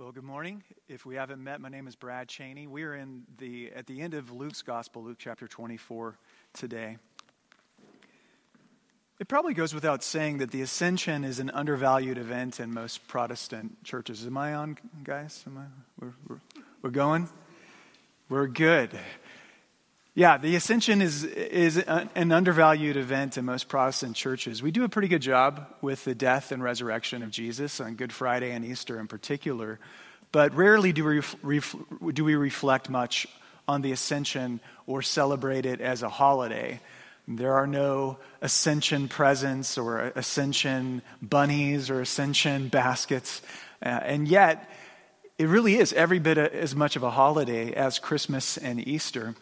Well, good morning. If we haven't met, my name is Brad Cheney. We are in the at the end of Luke's gospel, Luke chapter 24 today. It probably goes without saying that the ascension is an undervalued event in most Protestant churches. Am I on, guys? Am I, we're, we're, we're going? We're good. Yeah, the ascension is, is an undervalued event in most Protestant churches. We do a pretty good job with the death and resurrection of Jesus on Good Friday and Easter in particular, but rarely do we, ref, do we reflect much on the ascension or celebrate it as a holiday. There are no ascension presents or ascension bunnies or ascension baskets, uh, and yet it really is every bit as much of a holiday as Christmas and Easter.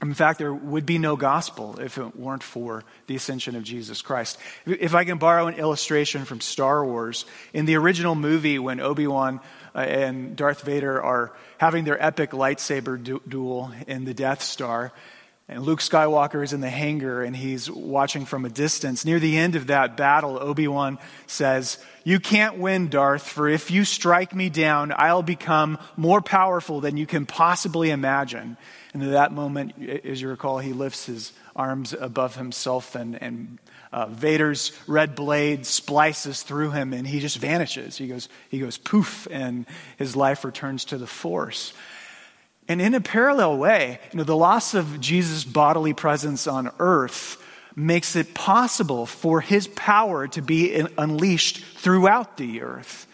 In fact, there would be no gospel if it weren't for the ascension of Jesus Christ. If I can borrow an illustration from Star Wars, in the original movie, when Obi Wan uh, and Darth Vader are having their epic lightsaber du- duel in the Death Star, and Luke Skywalker is in the hangar and he's watching from a distance. Near the end of that battle, Obi Wan says, You can't win, Darth, for if you strike me down, I'll become more powerful than you can possibly imagine. And at that moment, as you recall, he lifts his arms above himself, and, and uh, Vader's red blade splices through him, and he just vanishes. He goes, he goes poof, and his life returns to the Force. And in a parallel way, you know, the loss of Jesus' bodily presence on earth makes it possible for his power to be unleashed throughout the earth.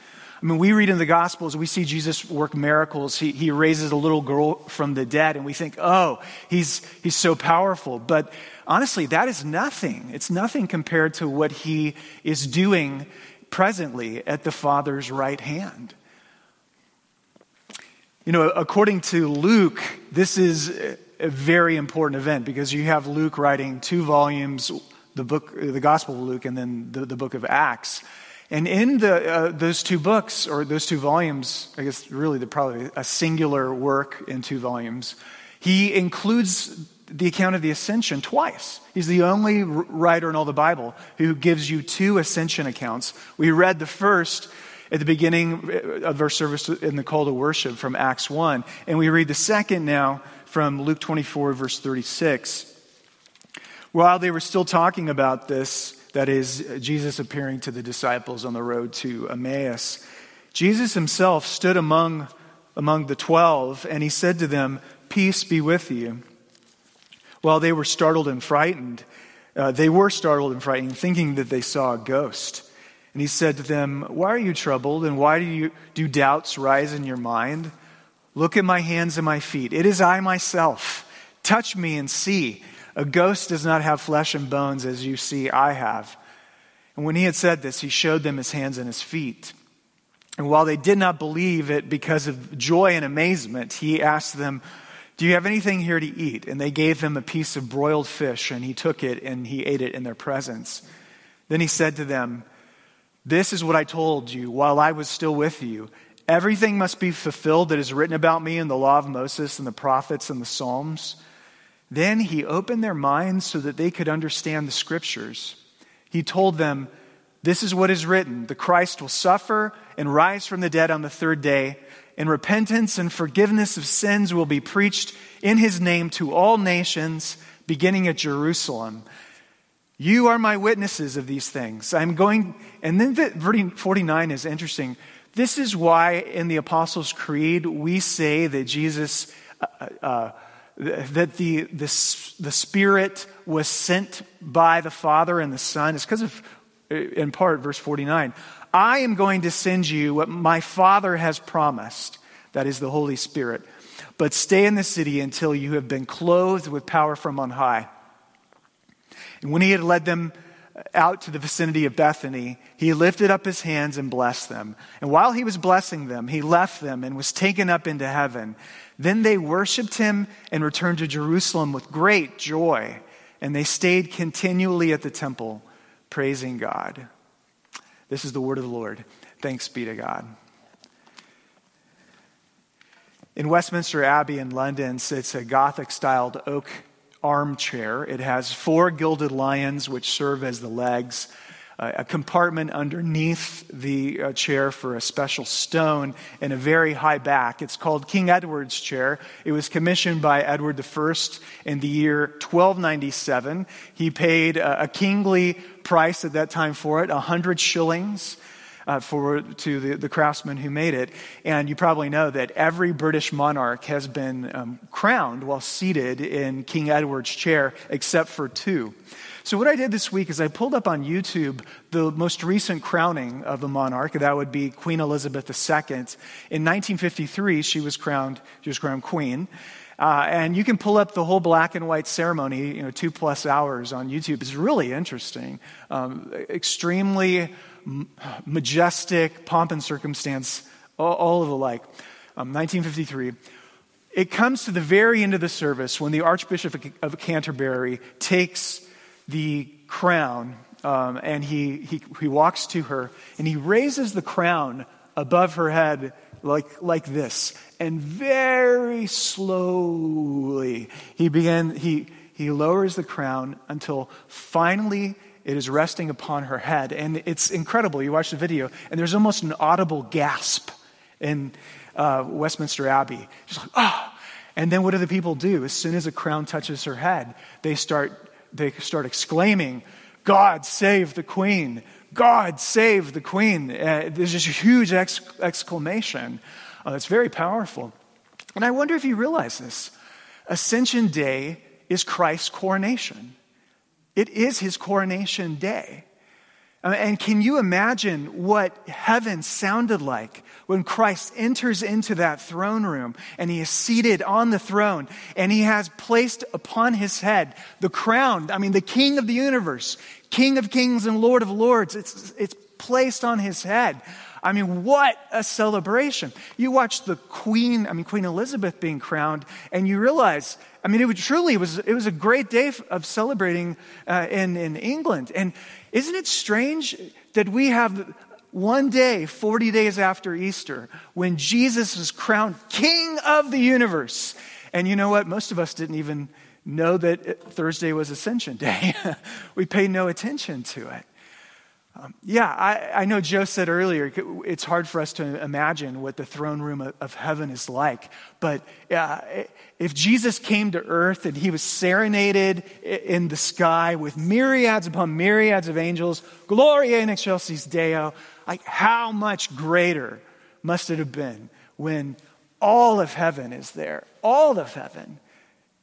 I mean, we read in the Gospels, we see Jesus work miracles. He, he raises a little girl from the dead, and we think, oh, he's, he's so powerful. But honestly, that is nothing. It's nothing compared to what he is doing presently at the Father's right hand. You know, according to Luke, this is a very important event because you have Luke writing two volumes, the book, the Gospel of Luke, and then the, the book of Acts. And in the, uh, those two books, or those two volumes, I guess really they're probably a singular work in two volumes, he includes the account of the ascension twice. He's the only writer in all the Bible who gives you two ascension accounts. We read the first at the beginning of our service in the call to worship from Acts 1, and we read the second now from Luke 24, verse 36. While they were still talking about this, that is, Jesus appearing to the disciples on the road to Emmaus. Jesus himself stood among, among the twelve, and he said to them, Peace be with you. While they were startled and frightened, uh, they were startled and frightened, thinking that they saw a ghost. And he said to them, Why are you troubled, and why do, you, do doubts rise in your mind? Look at my hands and my feet. It is I myself. Touch me and see. A ghost does not have flesh and bones as you see I have. And when he had said this, he showed them his hands and his feet. And while they did not believe it because of joy and amazement, he asked them, Do you have anything here to eat? And they gave him a piece of broiled fish, and he took it and he ate it in their presence. Then he said to them, This is what I told you while I was still with you. Everything must be fulfilled that is written about me in the law of Moses and the prophets and the Psalms. Then he opened their minds so that they could understand the scriptures. He told them, This is what is written the Christ will suffer and rise from the dead on the third day, and repentance and forgiveness of sins will be preached in his name to all nations, beginning at Jerusalem. You are my witnesses of these things. I'm going, and then the, 49 is interesting. This is why in the Apostles' Creed we say that Jesus. Uh, uh, that the, the, the Spirit was sent by the Father and the Son. is because of, uh, in part, verse 49. I am going to send you what my Father has promised, that is the Holy Spirit. But stay in the city until you have been clothed with power from on high. And when he had led them uh, out to the vicinity of Bethany, he lifted up his hands and blessed them. And while he was blessing them, he left them and was taken up into heaven. Then they worshiped him and returned to Jerusalem with great joy. And they stayed continually at the temple, praising God. This is the word of the Lord. Thanks be to God. In Westminster Abbey in London sits a Gothic styled oak armchair. It has four gilded lions, which serve as the legs. A compartment underneath the uh, chair for a special stone and a very high back. It's called King Edward's chair. It was commissioned by Edward I in the year 1297. He paid a, a kingly price at that time for it, 100 shillings. Uh, for to the, the craftsman who made it. And you probably know that every British monarch has been um, crowned while seated in King Edward's chair, except for two. So, what I did this week is I pulled up on YouTube the most recent crowning of a monarch. That would be Queen Elizabeth II. In 1953, she was crowned, she was crowned queen. Uh, and you can pull up the whole black and white ceremony, you know, two plus hours on YouTube. It's really interesting. Um, extremely majestic, pomp and circumstance, all, of the like. Um, 1953. It comes to the very end of the service when the Archbishop of Canterbury takes the crown um, and he, he, he walks to her and he raises the crown above her head like, like this. And very slowly he began, he, he lowers the crown until finally it is resting upon her head. And it's incredible. You watch the video, and there's almost an audible gasp in uh, Westminster Abbey. Just like, oh. And then what do the people do? As soon as a crown touches her head, they start they start exclaiming, God save the queen! God save the queen! Uh, there's just a huge ex- exclamation. Uh, it's very powerful. And I wonder if you realize this. Ascension Day is Christ's coronation. It is his coronation day. Uh, and can you imagine what heaven sounded like when Christ enters into that throne room and he is seated on the throne and he has placed upon his head the crown, I mean, the king of the universe, king of kings and lord of lords, it's, it's placed on his head. I mean, what a celebration. You watch the Queen, I mean, Queen Elizabeth being crowned, and you realize, I mean, it was truly, it was, it was a great day of celebrating uh, in, in England. And isn't it strange that we have one day, 40 days after Easter, when Jesus was crowned King of the universe? And you know what? Most of us didn't even know that Thursday was Ascension Day. we paid no attention to it. Um, yeah, I, I, know Joe said earlier it's hard for us to imagine what the throne room of, of heaven is like. But uh, if Jesus came to earth and he was serenaded in the sky with myriads upon myriads of angels, Gloria in excelsis Deo, like how much greater must it have been when all of heaven is there, all of heaven,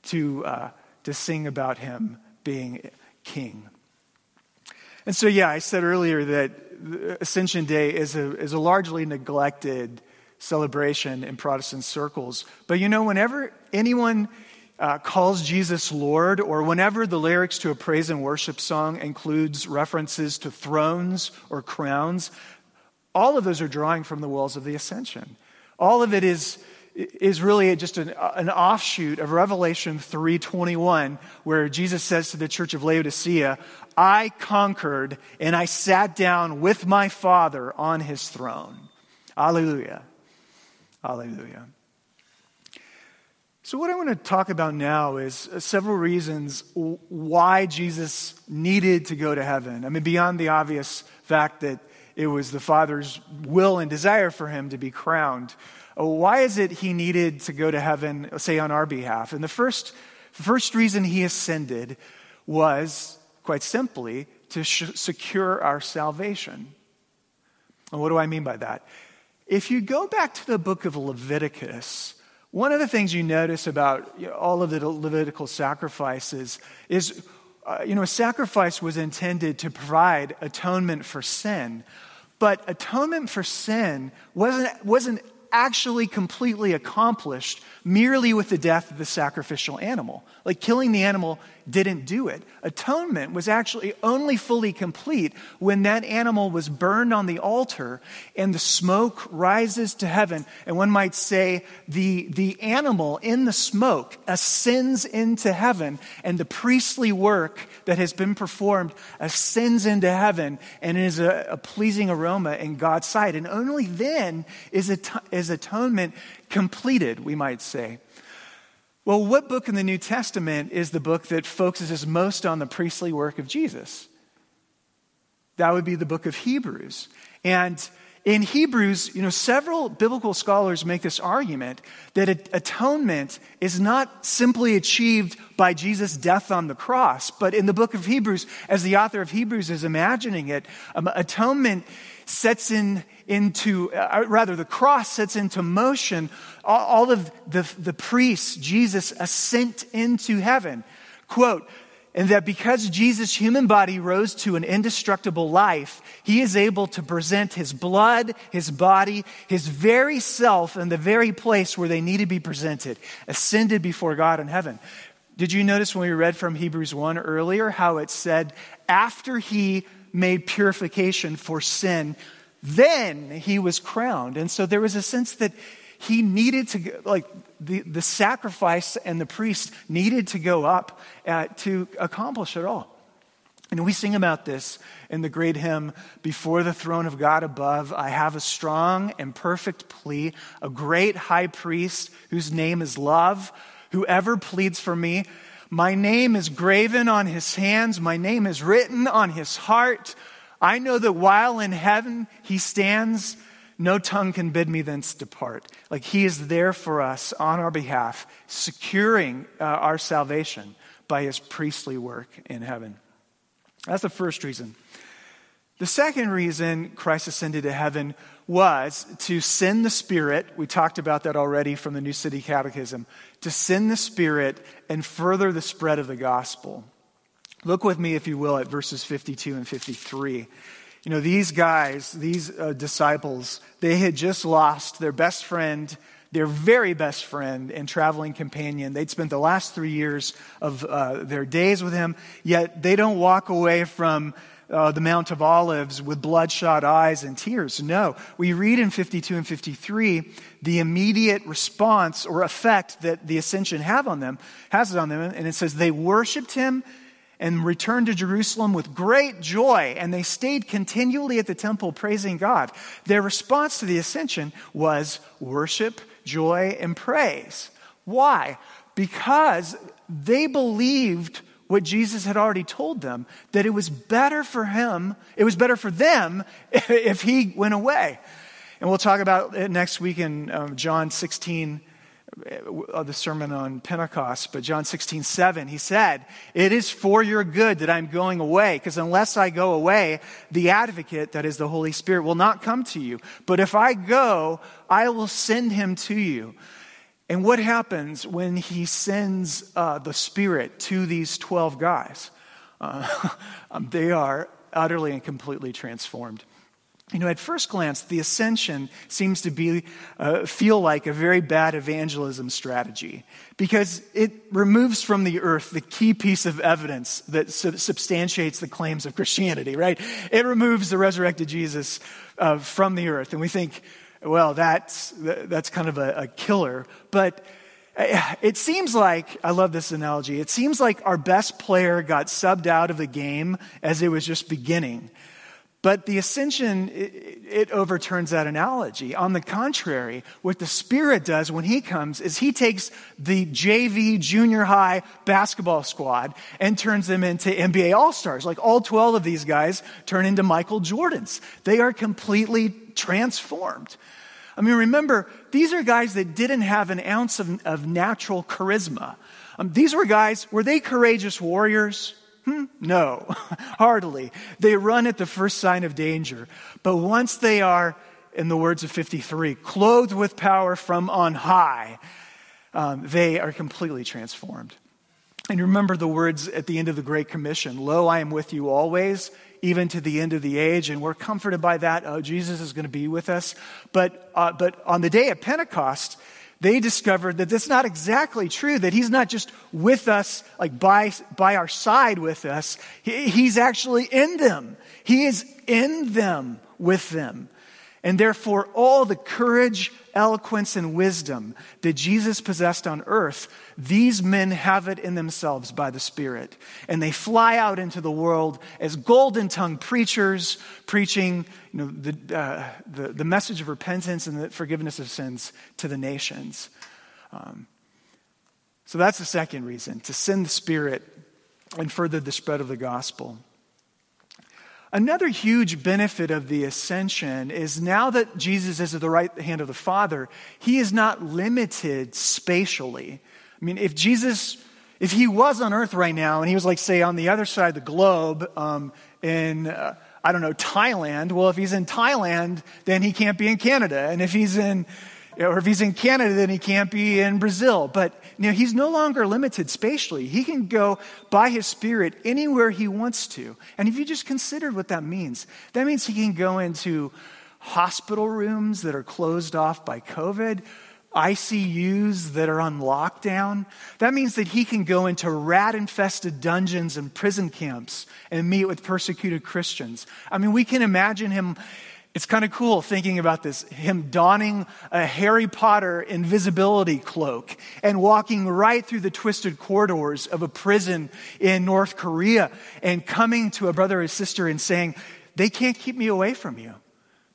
to, uh, to sing about him being king. And so, yeah, I said earlier that Ascension Day is a, is a largely neglected celebration in Protestant circles. But you know, whenever anyone uh, calls Jesus Lord, or whenever the lyrics to a praise and worship song includes references to thrones or crowns, all of those are drawing from the walls of the ascension. All of it is is really just an, an offshoot of Revelation 3:21 where Jesus says to the church of Laodicea, "I conquered and I sat down with my Father on his throne." Hallelujah. Hallelujah. So, what I want to talk about now is several reasons why Jesus needed to go to heaven. I mean, beyond the obvious fact that it was the Father's will and desire for him to be crowned. Uh, why is it he needed to go to heaven, say, on our behalf? And the first, first reason he ascended was, quite simply, to sh- secure our salvation. And what do I mean by that? If you go back to the book of Leviticus, one of the things you notice about you know, all of the Levitical sacrifices is, uh, you know, a sacrifice was intended to provide atonement for sin. But atonement for sin wasn't, wasn't actually completely accomplished merely with the death of the sacrificial animal. Like killing the animal didn't do it. Atonement was actually only fully complete when that animal was burned on the altar and the smoke rises to heaven. And one might say the, the animal in the smoke ascends into heaven, and the priestly work that has been performed ascends into heaven and is a, a pleasing aroma in God's sight. And only then is, is atonement completed, we might say. Well, what book in the New Testament is the book that focuses most on the priestly work of Jesus? that would be the book of Hebrews. And in Hebrews, you know, several biblical scholars make this argument that atonement is not simply achieved by Jesus' death on the cross, but in the book of Hebrews, as the author of Hebrews is imagining it, um, atonement sets in into, uh, rather, the cross sets into motion all, all of the, the priests, Jesus' ascent into heaven. Quote, and that because Jesus' human body rose to an indestructible life, he is able to present his blood, his body, his very self in the very place where they need to be presented, ascended before God in heaven. Did you notice when we read from Hebrews 1 earlier how it said, after he made purification for sin, then he was crowned? And so there was a sense that he needed to, like, the, the sacrifice and the priest needed to go up uh, to accomplish it all. And we sing about this in the great hymn, Before the throne of God above, I have a strong and perfect plea, a great high priest whose name is love, whoever pleads for me. My name is graven on his hands, my name is written on his heart. I know that while in heaven he stands, no tongue can bid me thence depart. Like he is there for us on our behalf, securing uh, our salvation by his priestly work in heaven. That's the first reason. The second reason Christ ascended to heaven was to send the Spirit. We talked about that already from the New City Catechism. To send the Spirit and further the spread of the gospel. Look with me, if you will, at verses 52 and 53. You know, these guys, these uh, disciples, they had just lost their best friend, their very best friend and traveling companion. They'd spent the last three years of uh, their days with him, yet they don't walk away from uh, the Mount of Olives with bloodshot eyes and tears. No. We read in 52 and 53 the immediate response or effect that the ascension have on them, has it on them, and it says, They worshiped him and returned to Jerusalem with great joy, and they stayed continually at the temple praising God. Their response to the ascension was worship, joy, and praise. Why? Because they believed what Jesus had already told them that it was better for him, it was better for them if he went away. And we'll talk about it next week in um, John 16 of the sermon on Pentecost, but John 16, 7, he said, It is for your good that I'm going away, because unless I go away, the advocate, that is the Holy Spirit, will not come to you. But if I go, I will send him to you. And what happens when he sends uh, the Spirit to these 12 guys? Uh, they are utterly and completely transformed. You know, at first glance, the ascension seems to be, uh, feel like a very bad evangelism strategy because it removes from the earth the key piece of evidence that su- substantiates the claims of Christianity, right? It removes the resurrected Jesus uh, from the earth. And we think, well, that's, that's kind of a, a killer. But uh, it seems like, I love this analogy, it seems like our best player got subbed out of the game as it was just beginning. But the ascension, it, it, overturns that analogy. On the contrary, what the Spirit does when He comes is He takes the JV junior high basketball squad and turns them into NBA All Stars. Like all 12 of these guys turn into Michael Jordans. They are completely transformed. I mean, remember, these are guys that didn't have an ounce of, of natural charisma. Um, these were guys, were they courageous warriors? Hmm? No, hardly. They run at the first sign of danger. But once they are, in the words of 53, clothed with power from on high, um, they are completely transformed. And remember the words at the end of the Great Commission Lo, I am with you always, even to the end of the age. And we're comforted by that. Oh, Jesus is going to be with us. But, uh, but on the day of Pentecost, they discovered that that's not exactly true, that he's not just with us, like by, by our side with us. He, he's actually in them. He is in them with them. And therefore, all the courage, eloquence, and wisdom that Jesus possessed on earth, these men have it in themselves by the Spirit. And they fly out into the world as golden tongued preachers, preaching you know, the, uh, the, the, message of repentance and the forgiveness of sins to the nations. Um, so that's the second reason to send the Spirit and further the spread of the gospel. Another huge benefit of the ascension is now that Jesus is at the right hand of the Father, he is not limited spatially. I mean, if Jesus, if he was on earth right now and he was like, say, on the other side of the globe um, in, uh, I don't know, Thailand, well, if he's in Thailand, then he can't be in Canada. And if he's in, or if he's in Canada, then he can't be in Brazil. But you know, he's no longer limited spatially. He can go by his spirit anywhere he wants to. And if you just consider what that means, that means he can go into hospital rooms that are closed off by COVID, ICUs that are on lockdown. That means that he can go into rat infested dungeons and prison camps and meet with persecuted Christians. I mean, we can imagine him it's kind of cool thinking about this him donning a Harry Potter invisibility cloak and walking right through the twisted corridors of a prison in North Korea and coming to a brother or sister and saying, They can't keep me away from you.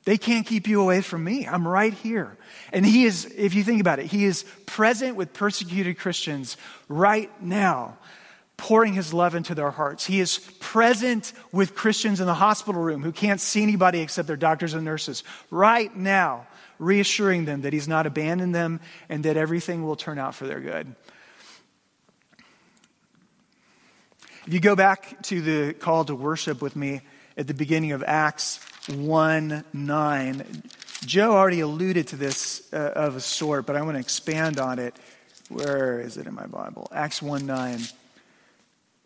They can't keep you away from me. I'm right here. And he is, if you think about it, he is present with persecuted Christians right now pouring his love into their hearts. He is present with Christians in the hospital room who can't see anybody except their doctors and nurses right now, reassuring them that he's not abandoned them and that everything will turn out for their good. If you go back to the call to worship with me at the beginning of Acts 1 9, Joe already alluded to this uh, of a sort, but I want to expand on it. Where is it in my Bible? Acts 1 9.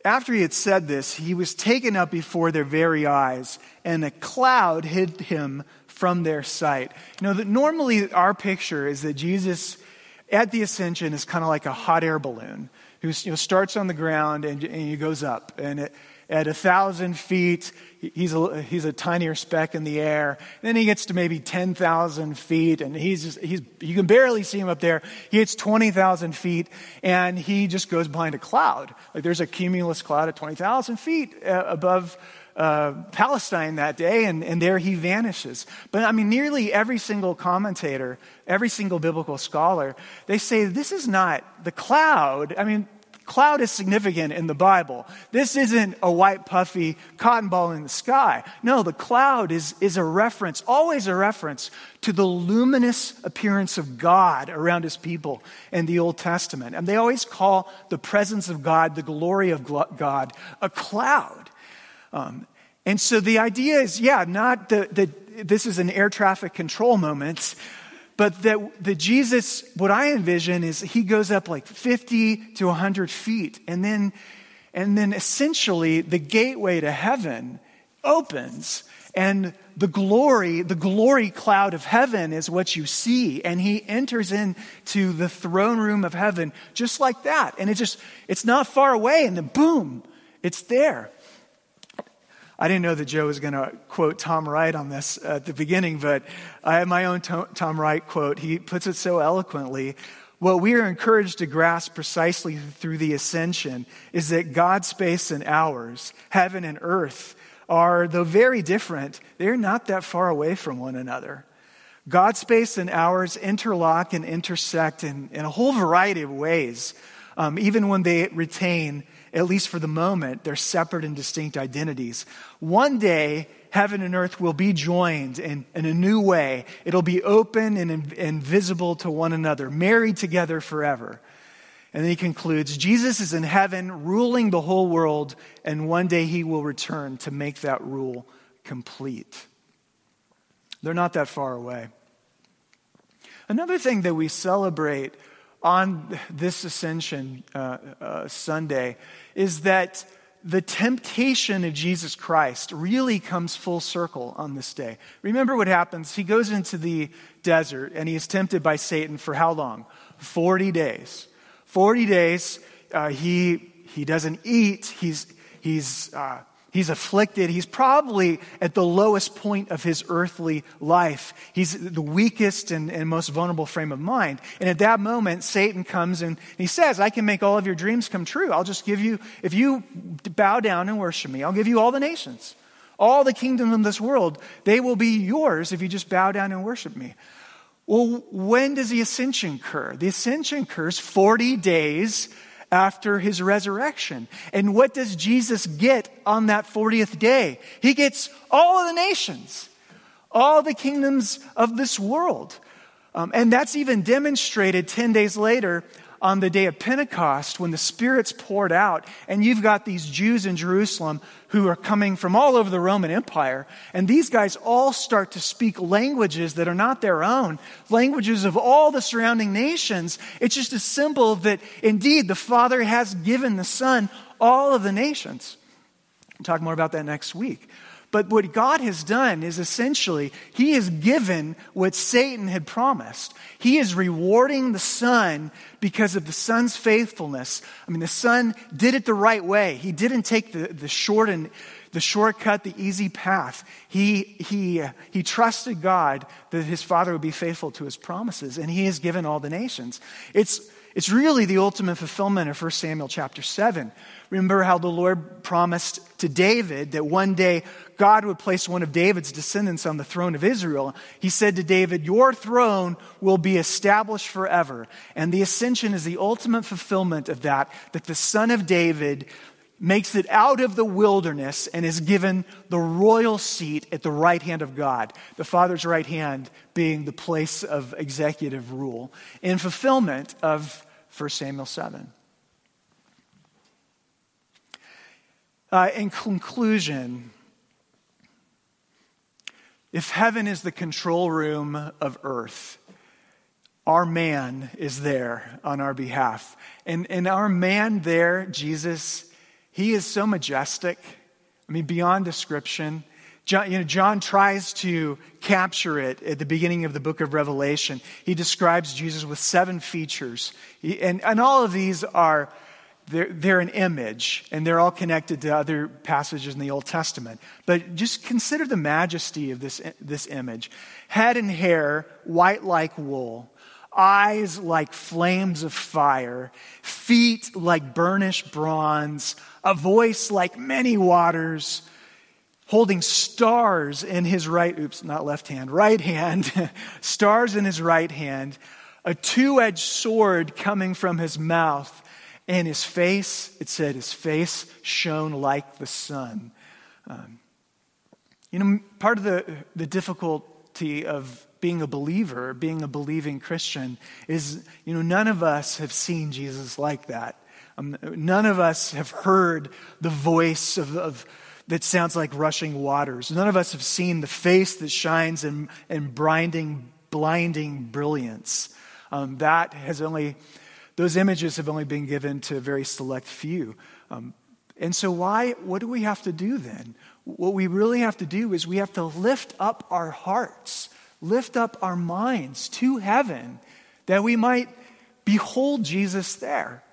After he had said this, he was taken up before their very eyes, and a cloud hid him from their sight. You know, that normally our picture is that Jesus at the ascension is kind of like a hot air balloon who you know, starts on the ground and, and he goes up. And it, at a thousand feet, he's a, he's a tinier speck in the air. Then he gets to maybe 10,000 feet, and he's just, he's, you can barely see him up there. He hits 20,000 feet, and he just goes behind a cloud. Like there's a cumulus cloud at 20,000 feet uh, above uh, Palestine that day, and, and there he vanishes. But I mean, nearly every single commentator, every single biblical scholar, they say this is not the cloud. I mean, Cloud is significant in the Bible. This isn't a white, puffy cotton ball in the sky. No, the cloud is, is a reference, always a reference to the luminous appearance of God around his people in the Old Testament. And they always call the presence of God, the glory of God, a cloud. Um, and so the idea is, yeah, not that this is an air traffic control moment, but that the Jesus, what I envision is he goes up like 50 to 100 feet. And then, and then essentially the gateway to heaven opens. And the glory, the glory cloud of heaven is what you see. And he enters into the throne room of heaven just like that. And it's just, it's not far away. And then boom, it's there. I didn't know that Joe was going to quote Tom Wright on this at the beginning, but I have my own Tom Wright quote. He puts it so eloquently. What we are encouraged to grasp precisely through the ascension is that God's space and ours, heaven and earth, are, though very different, they're not that far away from one another. God's space and ours interlock and intersect in, in a whole variety of ways, um, even when they retain at least for the moment, their separate and distinct identities. One day, heaven and earth will be joined in, in a new way. It'll be open and, and visible to one another, married together forever. And then he concludes Jesus is in heaven, ruling the whole world, and one day he will return to make that rule complete. They're not that far away. Another thing that we celebrate on this Ascension uh, uh, Sunday is that the temptation of Jesus Christ really comes full circle on this day. Remember what happens? He goes into the desert and he is tempted by Satan for how long? 40 days. 40 days, uh, he, he doesn't eat, he's, he's uh, He's afflicted. He's probably at the lowest point of his earthly life. He's the weakest and, and, most vulnerable frame of mind. And at that moment, Satan comes and he says, I can make all of your dreams come true. I'll just give you, if you bow down and worship me, I'll give you all the nations. All the kingdoms of this world, they will be yours if you just bow down and worship me. Well, when does the ascension occur? The ascension occurs 40 days after his resurrection. And what does Jesus get on that 40th day? He gets all of the nations, all the kingdoms of this world. Um, and that's even demonstrated 10 days later on the day of Pentecost when the Spirit's poured out, and you've got these Jews in Jerusalem who are coming from all over the Roman Empire, and these guys all start to speak languages that are not their own, languages of all the surrounding nations. It's just a symbol that indeed the Father has given the Son all of the nations. We'll talk more about that next week. But what God has done is essentially, He has given what Satan had promised. He is rewarding the Son because of the Son's faithfulness. I mean, the Son did it the right way. He didn't take the, the short and the shortcut, the easy path. He, he, he trusted God that his Father would be faithful to his promises, and He has given all the nations. It's, it's really the ultimate fulfillment of 1 Samuel chapter 7. Remember how the Lord promised to David that one day God would place one of David's descendants on the throne of Israel. He said to David, Your throne will be established forever. And the ascension is the ultimate fulfillment of that, that the son of David makes it out of the wilderness and is given the royal seat at the right hand of God, the Father's right hand being the place of executive rule, in fulfillment of 1 Samuel 7. Uh, in conclusion, if heaven is the control room of earth, our man is there on our behalf. And, and our man there, Jesus, he is so majestic. I mean, beyond description. John, you know, John tries to capture it at the beginning of the book of Revelation. He describes Jesus with seven features. And, and all of these are they're, they're an image, and they're all connected to other passages in the Old Testament. But just consider the majesty of this, this image head and hair, white like wool, eyes like flames of fire, feet like burnished bronze, a voice like many waters, holding stars in his right, oops, not left hand, right hand, stars in his right hand, a two edged sword coming from his mouth and his face, it said, his face shone like the sun. Um, you know, part of the, the difficulty of being a believer, being a believing Christian, is, you know, none of us have seen Jesus like that. Um, none of us have heard the voice of, of, that sounds like rushing waters. None of us have seen the face that shines in, in blinding, blinding brilliance. Um, that has only those images have only been given to a very select few. Um, and so, why, what do we have to do then? What we really have to do is we have to lift up our hearts, lift up our minds to heaven, that we might behold Jesus there.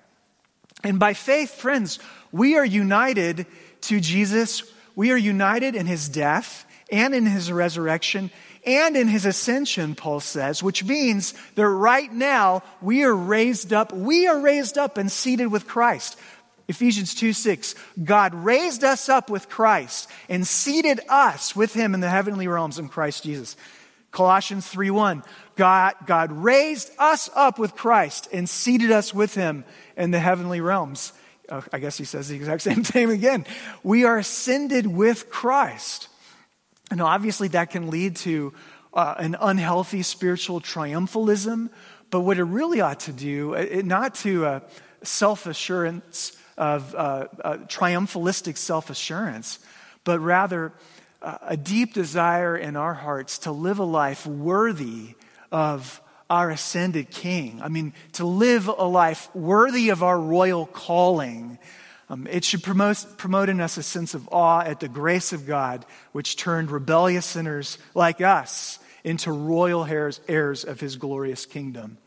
And by faith, friends, we are united to Jesus. We are united in his death and in his resurrection and in his ascension, Paul says, which means that right now we are raised up, we are raised up and seated with Christ. Ephesians 2 6, God raised us up with Christ and seated us with him in the heavenly realms in Christ Jesus. Colossians 3 1, God, God raised us up with Christ and seated us with him in the heavenly realms. Uh, I guess he says the exact same thing again. We are ascended with Christ. And obviously, that can lead to uh, an unhealthy spiritual triumphalism. But what it really ought to do, it, not to uh, self assurance of uh, uh, triumphalistic self assurance, but rather uh, a deep desire in our hearts to live a life worthy of our ascended King. I mean, to live a life worthy of our royal calling um, it should promote, promote in us a sense of awe at the grace of God, which turned rebellious sinners like us into royal heirs, heirs of his glorious kingdom.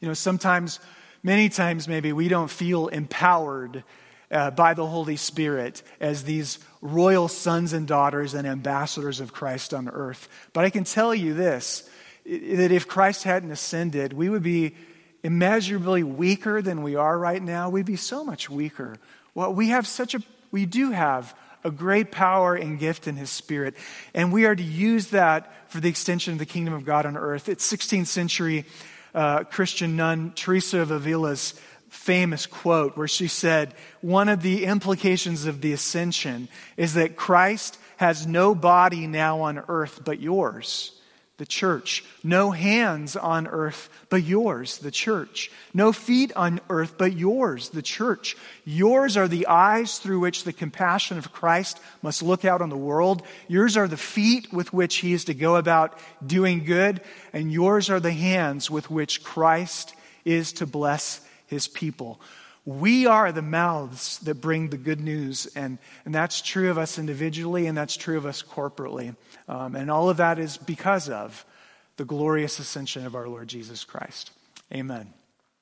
You know, sometimes, many times maybe, we don't feel empowered uh, by the Holy Spirit as these royal sons and daughters and ambassadors of Christ on earth. But I can tell you this that if Christ hadn't ascended, we would be immeasurably weaker than we are right now, we'd be so much weaker. Well, we have such a, we do have a great power and gift in His Spirit, and we are to use that for the extension of the kingdom of God on earth. It's 16th century uh, Christian nun Teresa of Avila's famous quote where she said, One of the implications of the ascension is that Christ has no body now on earth but yours the church. No hands on earth but yours, the church. No feet on earth but yours, the church. Yours are the eyes through which the compassion of Christ must look out on the world. Yours are the feet with which he is to go about doing good. And yours are the hands with which Christ is to bless his people. We are the mouths that bring the good news, and, and that's true of us individually, and that's true of us corporately. Um, and all of that is because of the glorious ascension of our Lord Jesus Christ. Amen.